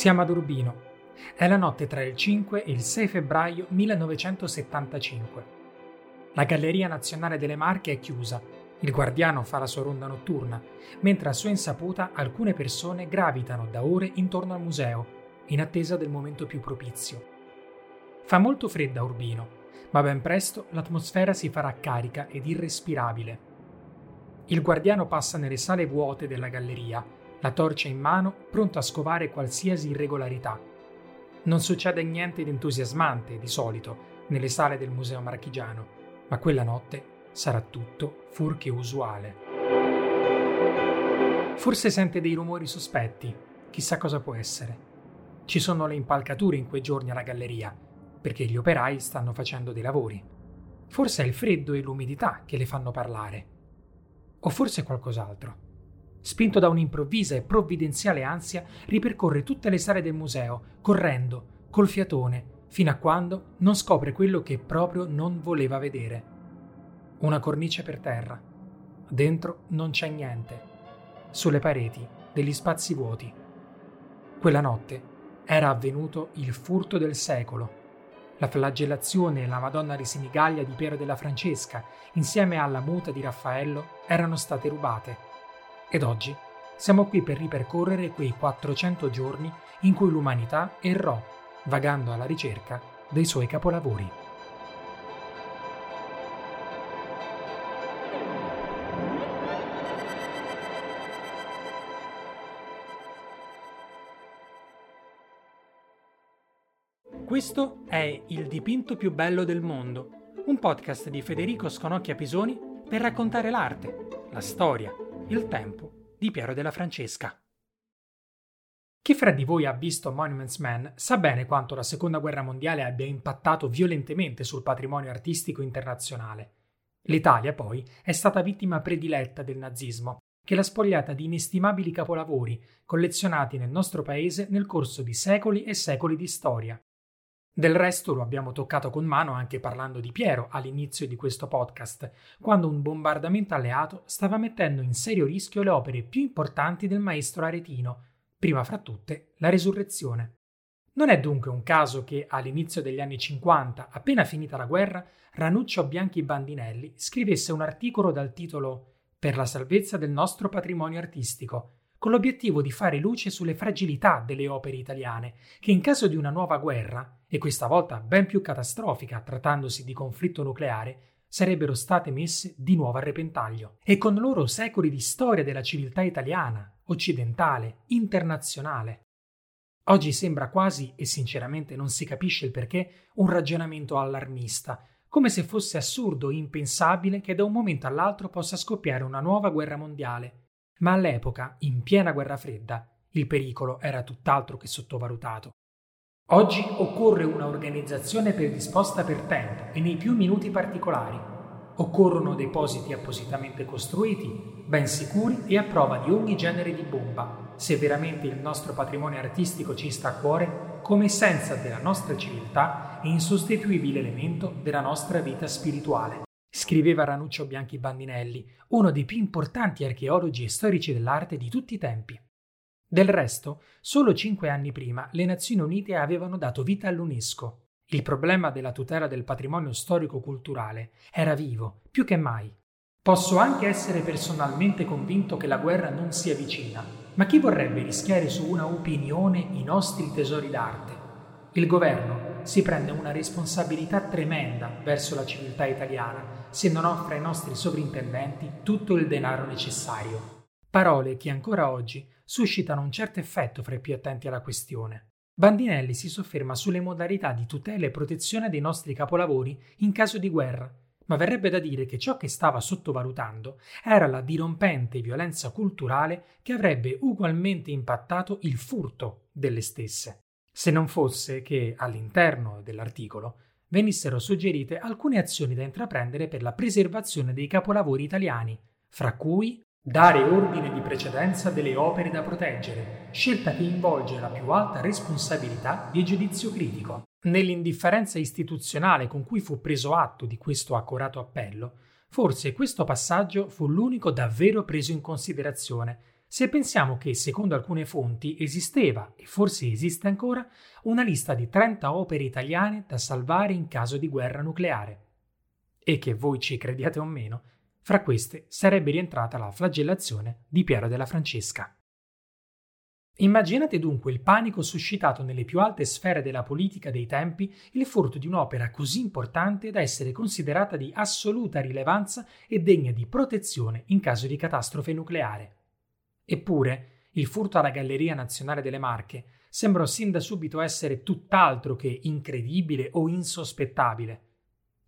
Siamo ad Urbino. È la notte tra il 5 e il 6 febbraio 1975. La Galleria Nazionale delle Marche è chiusa. Il guardiano fa la sua ronda notturna, mentre a sua insaputa alcune persone gravitano da ore intorno al museo, in attesa del momento più propizio. Fa molto fredda a Urbino, ma ben presto l'atmosfera si farà carica ed irrespirabile. Il guardiano passa nelle sale vuote della galleria la torcia in mano, pronto a scovare qualsiasi irregolarità. Non succede niente di entusiasmante, di solito, nelle sale del Museo Marchigiano, ma quella notte sarà tutto fuorché usuale. Forse sente dei rumori sospetti, chissà cosa può essere. Ci sono le impalcature in quei giorni alla galleria, perché gli operai stanno facendo dei lavori. Forse è il freddo e l'umidità che le fanno parlare. O forse qualcos'altro. Spinto da un'improvvisa e provvidenziale ansia, ripercorre tutte le sale del museo, correndo, col fiatone, fino a quando non scopre quello che proprio non voleva vedere. Una cornice per terra. Dentro non c'è niente. Sulle pareti, degli spazi vuoti. Quella notte era avvenuto il furto del secolo. La flagellazione e la Madonna di Sinigaglia di Piero della Francesca, insieme alla muta di Raffaello, erano state rubate ed oggi siamo qui per ripercorrere quei 400 giorni in cui l'umanità errò, vagando alla ricerca dei suoi capolavori. Questo è Il dipinto più bello del mondo, un podcast di Federico Sconocchia Pisoni per raccontare l'arte, la storia il tempo di Piero della Francesca. Chi fra di voi ha visto Monuments Man sa bene quanto la Seconda Guerra Mondiale abbia impattato violentemente sul patrimonio artistico internazionale. L'Italia, poi, è stata vittima prediletta del nazismo, che l'ha spogliata di inestimabili capolavori collezionati nel nostro paese nel corso di secoli e secoli di storia. Del resto lo abbiamo toccato con mano anche parlando di Piero all'inizio di questo podcast, quando un bombardamento alleato stava mettendo in serio rischio le opere più importanti del maestro aretino, prima fra tutte la Resurrezione. Non è dunque un caso che all'inizio degli anni 50, appena finita la guerra, Ranuccio Bianchi Bandinelli scrivesse un articolo dal titolo Per la salvezza del nostro patrimonio artistico, con l'obiettivo di fare luce sulle fragilità delle opere italiane, che in caso di una nuova guerra, e questa volta ben più catastrofica trattandosi di conflitto nucleare, sarebbero state messe di nuovo a repentaglio. E con loro secoli di storia della civiltà italiana, occidentale, internazionale. Oggi sembra quasi, e sinceramente non si capisce il perché, un ragionamento allarmista, come se fosse assurdo e impensabile che da un momento all'altro possa scoppiare una nuova guerra mondiale, ma all'epoca, in piena guerra fredda, il pericolo era tutt'altro che sottovalutato. Oggi occorre una organizzazione predisposta per tempo e nei più minuti particolari. Occorrono depositi appositamente costruiti, ben sicuri e a prova di ogni genere di bomba, se veramente il nostro patrimonio artistico ci sta a cuore come essenza della nostra civiltà e insostituibile elemento della nostra vita spirituale scriveva Ranuccio Bianchi Bandinelli, uno dei più importanti archeologi e storici dell'arte di tutti i tempi. Del resto, solo cinque anni prima le Nazioni Unite avevano dato vita all'UNESCO. Il problema della tutela del patrimonio storico-culturale era vivo, più che mai. Posso anche essere personalmente convinto che la guerra non sia vicina, ma chi vorrebbe rischiare su una opinione i nostri tesori d'arte? Il governo si prende una responsabilità tremenda verso la civiltà italiana se non offre ai nostri sovrintendenti tutto il denaro necessario. Parole che ancora oggi suscitano un certo effetto fra i più attenti alla questione. Bandinelli si sofferma sulle modalità di tutela e protezione dei nostri capolavori in caso di guerra, ma verrebbe da dire che ciò che stava sottovalutando era la dirompente violenza culturale che avrebbe ugualmente impattato il furto delle stesse se non fosse che all'interno dell'articolo venissero suggerite alcune azioni da intraprendere per la preservazione dei capolavori italiani, fra cui dare ordine di precedenza delle opere da proteggere, scelta che involge la più alta responsabilità di giudizio critico. Nell'indifferenza istituzionale con cui fu preso atto di questo accorato appello, forse questo passaggio fu l'unico davvero preso in considerazione, se pensiamo che, secondo alcune fonti, esisteva, e forse esiste ancora, una lista di 30 opere italiane da salvare in caso di guerra nucleare. E che voi ci crediate o meno, fra queste sarebbe rientrata la flagellazione di Piero della Francesca. Immaginate dunque il panico suscitato nelle più alte sfere della politica dei tempi il furto di un'opera così importante da essere considerata di assoluta rilevanza e degna di protezione in caso di catastrofe nucleare. Eppure, il furto alla Galleria Nazionale delle Marche sembrò sin da subito essere tutt'altro che incredibile o insospettabile.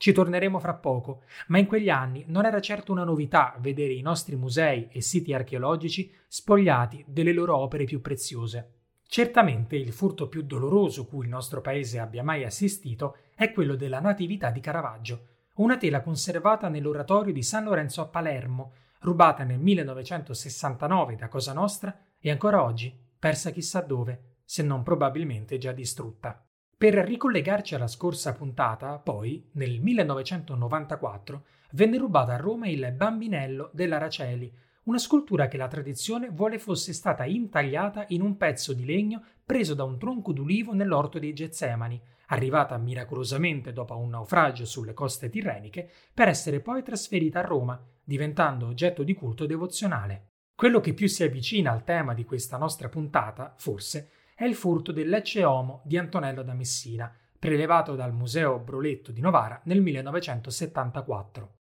Ci torneremo fra poco, ma in quegli anni non era certo una novità vedere i nostri musei e siti archeologici spogliati delle loro opere più preziose. Certamente il furto più doloroso cui il nostro paese abbia mai assistito è quello della Natività di Caravaggio, una tela conservata nell'oratorio di San Lorenzo a Palermo, rubata nel 1969 da Cosa Nostra e ancora oggi persa chissà dove, se non probabilmente già distrutta. Per ricollegarci alla scorsa puntata, poi, nel 1994, venne rubata a Roma il Bambinello dell'Araceli, una scultura che la tradizione vuole fosse stata intagliata in un pezzo di legno preso da un tronco d'ulivo nell'orto dei Getsemani, arrivata miracolosamente dopo un naufragio sulle coste tirreniche, per essere poi trasferita a Roma, diventando oggetto di culto devozionale. Quello che più si avvicina al tema di questa nostra puntata, forse, è il furto del Lecce Homo di Antonello da Messina, prelevato dal Museo Broletto di Novara nel 1974.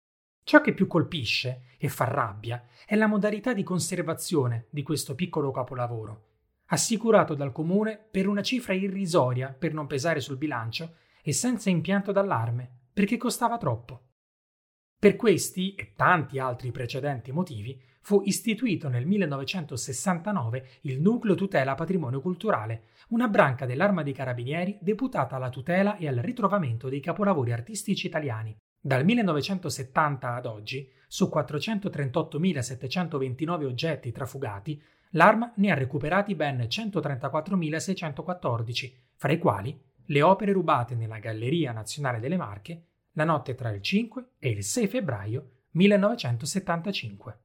Ciò che più colpisce e fa rabbia è la modalità di conservazione di questo piccolo capolavoro, assicurato dal comune per una cifra irrisoria per non pesare sul bilancio e senza impianto d'allarme, perché costava troppo. Per questi e tanti altri precedenti motivi fu istituito nel 1969 il Nucleo Tutela Patrimonio Culturale, una branca dell'Arma dei Carabinieri deputata alla tutela e al ritrovamento dei capolavori artistici italiani. Dal 1970 ad oggi, su 438.729 oggetti trafugati, l'Arma ne ha recuperati ben 134.614, fra i quali le opere rubate nella Galleria Nazionale delle Marche la notte tra il 5 e il 6 febbraio 1975.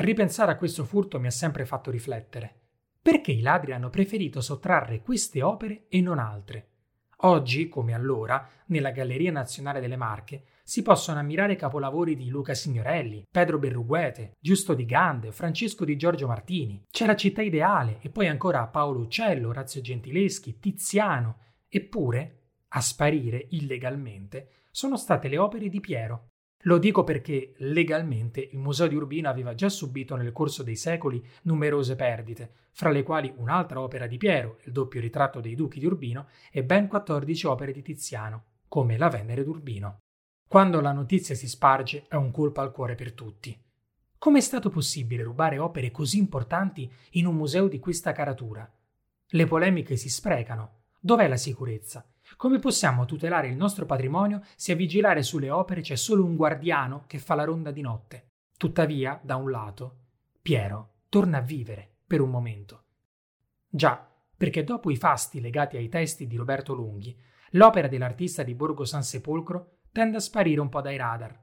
Ripensare a questo furto mi ha sempre fatto riflettere. Perché i ladri hanno preferito sottrarre queste opere e non altre? Oggi, come allora, nella Galleria Nazionale delle Marche si possono ammirare capolavori di Luca Signorelli, Pedro Berruguete, Giusto di Gande, Francesco di Giorgio Martini. C'è la città ideale e poi ancora Paolo Uccello, Orazio Gentileschi, Tiziano. Eppure, a sparire illegalmente, sono state le opere di Piero. Lo dico perché legalmente il Museo di Urbino aveva già subito nel corso dei secoli numerose perdite, fra le quali un'altra opera di Piero, il doppio ritratto dei duchi di Urbino, e ben 14 opere di Tiziano, come la Venere d'Urbino. Quando la notizia si sparge è un colpo al cuore per tutti. Come è stato possibile rubare opere così importanti in un museo di questa caratura? Le polemiche si sprecano. Dov'è la sicurezza? Come possiamo tutelare il nostro patrimonio se a vigilare sulle opere c'è solo un guardiano che fa la ronda di notte? Tuttavia, da un lato, Piero torna a vivere per un momento. Già, perché dopo i fasti legati ai testi di Roberto Lunghi, l'opera dell'artista di Borgo San Sepolcro tende a sparire un po' dai radar.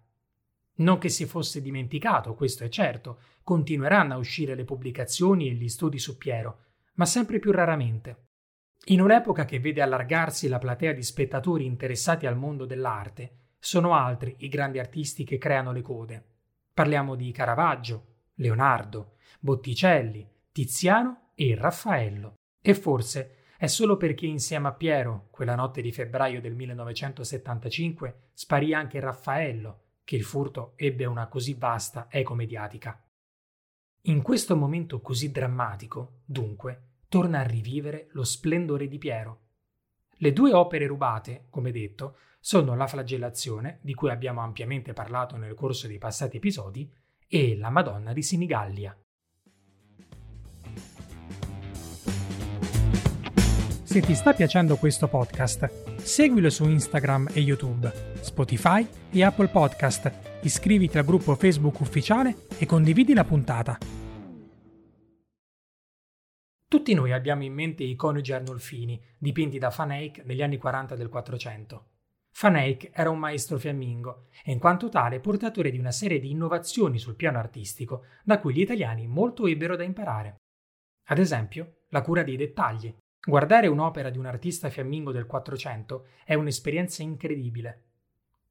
Non che si fosse dimenticato, questo è certo, continueranno a uscire le pubblicazioni e gli studi su Piero, ma sempre più raramente. In un'epoca che vede allargarsi la platea di spettatori interessati al mondo dell'arte, sono altri i grandi artisti che creano le code. Parliamo di Caravaggio, Leonardo, Botticelli, Tiziano e Raffaello. E forse è solo perché insieme a Piero, quella notte di febbraio del 1975, sparì anche Raffaello, che il furto ebbe una così vasta eco mediatica. In questo momento così drammatico, dunque, torna a rivivere lo splendore di Piero. Le due opere rubate, come detto, sono La flagellazione, di cui abbiamo ampiamente parlato nel corso dei passati episodi, e La Madonna di Sinigallia. Se ti sta piacendo questo podcast, seguilo su Instagram e YouTube, Spotify e Apple Podcast, iscriviti al gruppo Facebook ufficiale e condividi la puntata. Tutti noi abbiamo in mente i coniugi Arnolfini, dipinti da Van Eyck negli anni 40 del 400. Van Eyck era un maestro fiammingo e in quanto tale portatore di una serie di innovazioni sul piano artistico da cui gli italiani molto ebbero da imparare. Ad esempio, la cura dei dettagli. Guardare un'opera di un artista fiammingo del Quattrocento è un'esperienza incredibile.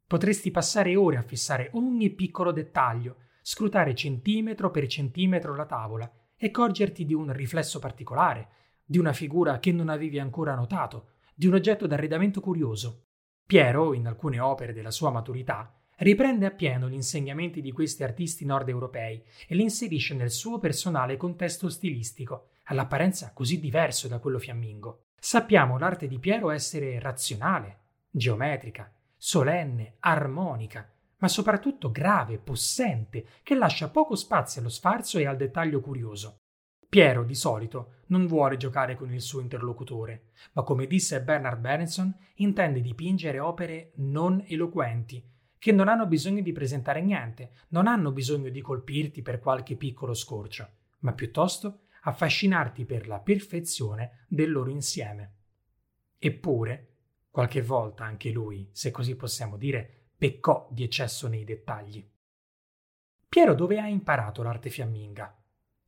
Potresti passare ore a fissare ogni piccolo dettaglio, scrutare centimetro per centimetro la tavola e accorgerti di un riflesso particolare, di una figura che non avevi ancora notato, di un oggetto d'arredamento curioso. Piero, in alcune opere della sua maturità, riprende appieno gli insegnamenti di questi artisti nord europei e li inserisce nel suo personale contesto stilistico, all'apparenza così diverso da quello fiammingo. Sappiamo l'arte di Piero essere razionale, geometrica, solenne, armonica, ma soprattutto grave, possente, che lascia poco spazio allo sfarzo e al dettaglio curioso. Piero, di solito, non vuole giocare con il suo interlocutore, ma come disse Bernard Benson, intende dipingere opere non eloquenti, che non hanno bisogno di presentare niente, non hanno bisogno di colpirti per qualche piccolo scorcio, ma piuttosto affascinarti per la perfezione del loro insieme. Eppure, qualche volta anche lui, se così possiamo dire, peccò di eccesso nei dettagli. Piero dove ha imparato l'arte fiamminga?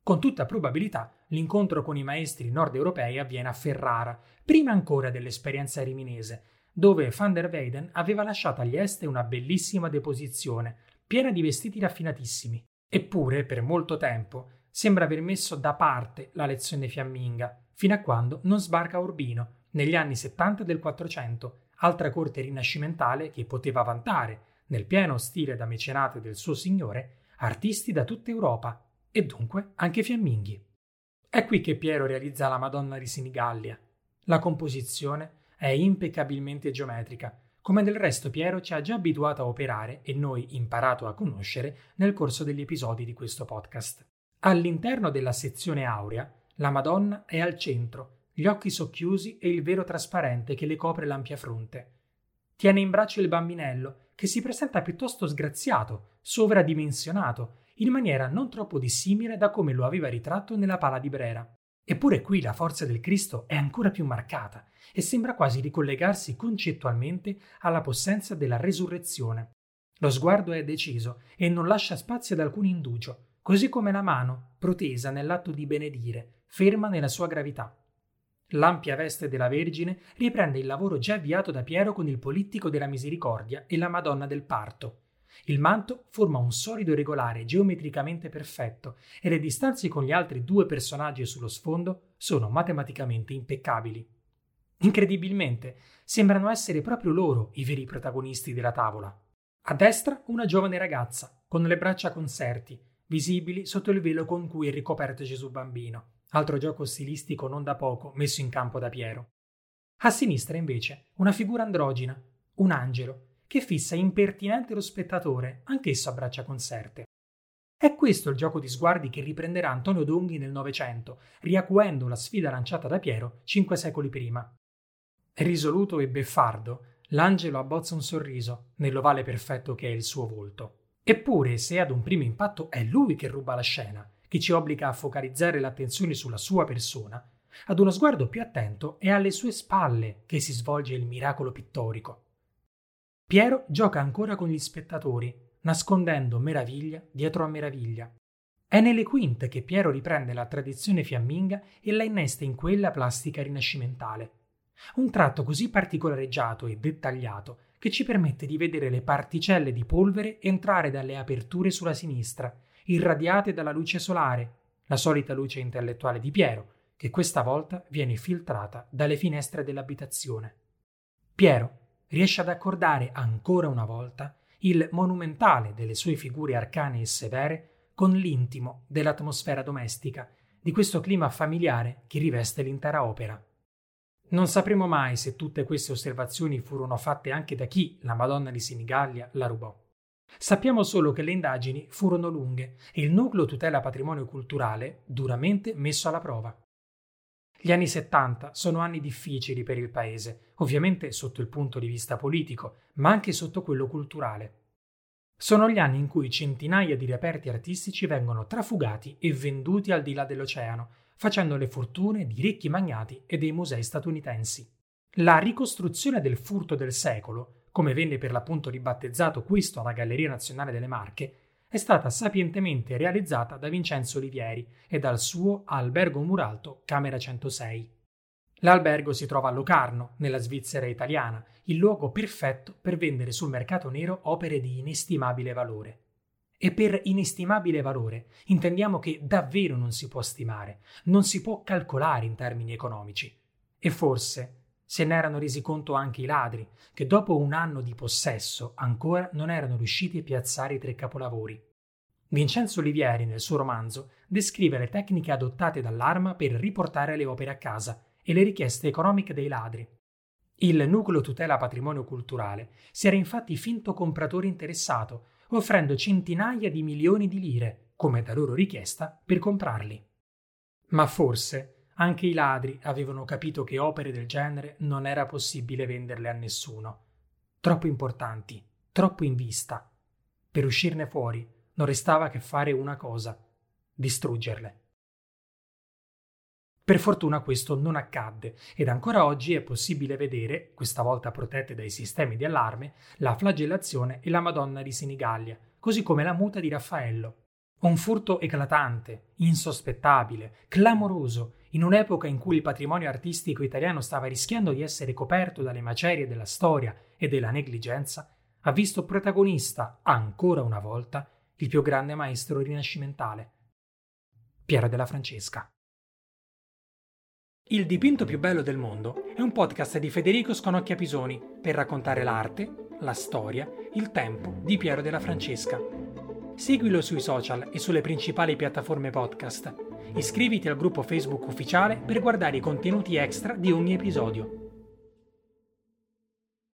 Con tutta probabilità l'incontro con i maestri nord europei avviene a Ferrara, prima ancora dell'esperienza riminese, dove van der Weyden aveva lasciato agli Este una bellissima deposizione, piena di vestiti raffinatissimi. Eppure, per molto tempo, sembra aver messo da parte la lezione fiamminga, fino a quando non sbarca a Urbino, negli anni 70 del 400, altra corte rinascimentale che poteva vantare, nel pieno stile da mecenate del suo signore, artisti da tutta Europa, e dunque anche fiamminghi. È qui che Piero realizza la Madonna di Sinigallia. La composizione è impeccabilmente geometrica, come del resto Piero ci ha già abituato a operare e noi imparato a conoscere nel corso degli episodi di questo podcast. All'interno della sezione aurea, la Madonna è al centro, gli occhi socchiusi e il velo trasparente che le copre l'ampia fronte. Tiene in braccio il bambinello, che si presenta piuttosto sgraziato, sovradimensionato in maniera non troppo dissimile da come lo aveva ritratto nella pala di Brera. Eppure qui la forza del Cristo è ancora più marcata e sembra quasi ricollegarsi concettualmente alla possenza della resurrezione. Lo sguardo è deciso e non lascia spazio ad alcun indugio, così come la mano, protesa nell'atto di benedire, ferma nella sua gravità. L'ampia veste della Vergine riprende il lavoro già avviato da Piero con il Polittico della Misericordia e la Madonna del Parto. Il manto forma un solido regolare geometricamente perfetto e le distanze con gli altri due personaggi sullo sfondo sono matematicamente impeccabili. Incredibilmente, sembrano essere proprio loro i veri protagonisti della tavola. A destra una giovane ragazza, con le braccia conserti, visibili sotto il velo con cui è ricoperto Gesù bambino, altro gioco stilistico non da poco messo in campo da Piero. A sinistra invece una figura androgina, un angelo, che fissa impertinente lo spettatore, anch'esso a braccia conserte. È questo il gioco di sguardi che riprenderà Antonio Donghi nel Novecento, riacuendo la sfida lanciata da Piero cinque secoli prima. Risoluto e beffardo, l'angelo abbozza un sorriso nell'ovale perfetto che è il suo volto. Eppure, se ad un primo impatto è lui che ruba la scena, che ci obbliga a focalizzare l'attenzione sulla sua persona, ad uno sguardo più attento è alle sue spalle che si svolge il miracolo pittorico. Piero gioca ancora con gli spettatori, nascondendo meraviglia dietro a meraviglia. È nelle quinte che Piero riprende la tradizione fiamminga e la innesta in quella plastica rinascimentale. Un tratto così particolareggiato e dettagliato che ci permette di vedere le particelle di polvere entrare dalle aperture sulla sinistra, irradiate dalla luce solare, la solita luce intellettuale di Piero, che questa volta viene filtrata dalle finestre dell'abitazione. Piero, riesce ad accordare ancora una volta il monumentale delle sue figure arcane e severe con l'intimo dell'atmosfera domestica, di questo clima familiare che riveste l'intera opera. Non sapremo mai se tutte queste osservazioni furono fatte anche da chi la Madonna di Senigallia la rubò. Sappiamo solo che le indagini furono lunghe e il nucleo tutela patrimonio culturale duramente messo alla prova. Gli anni 70 sono anni difficili per il paese, ovviamente sotto il punto di vista politico, ma anche sotto quello culturale. Sono gli anni in cui centinaia di reperti artistici vengono trafugati e venduti al di là dell'oceano, facendo le fortune di ricchi magnati e dei musei statunitensi. La ricostruzione del furto del secolo come venne per l'appunto ribattezzato questo alla Galleria Nazionale delle Marche, è stata sapientemente realizzata da Vincenzo Olivieri e dal suo Albergo Muralto Camera 106. L'albergo si trova a Locarno, nella Svizzera italiana, il luogo perfetto per vendere sul mercato nero opere di inestimabile valore. E per inestimabile valore intendiamo che davvero non si può stimare, non si può calcolare in termini economici. E forse se ne erano resi conto anche i ladri, che dopo un anno di possesso ancora non erano riusciti a piazzare i tre capolavori. Vincenzo Olivieri, nel suo romanzo, descrive le tecniche adottate dall'arma per riportare le opere a casa e le richieste economiche dei ladri. Il nucleo tutela patrimonio culturale si era infatti finto compratore interessato offrendo centinaia di milioni di lire, come da loro richiesta, per comprarli. Ma forse anche i ladri avevano capito che opere del genere non era possibile venderle a nessuno. Troppo importanti, troppo in vista. Per uscirne fuori non restava che fare una cosa, distruggerle. Per fortuna questo non accadde ed ancora oggi è possibile vedere, questa volta protette dai sistemi di allarme, la flagellazione e la Madonna di Senigallia, così come la muta di Raffaello. Un furto eclatante, insospettabile, clamoroso, in un'epoca in cui il patrimonio artistico italiano stava rischiando di essere coperto dalle macerie della storia e della negligenza, ha visto protagonista, ancora una volta, il più grande maestro rinascimentale, Piero della Francesca. Il dipinto più bello del mondo è un podcast di Federico Sconocchia Pisoni per raccontare l'arte, la storia, il tempo di Piero della Francesca. Seguilo sui social e sulle principali piattaforme podcast. Iscriviti al gruppo Facebook ufficiale per guardare i contenuti extra di ogni episodio.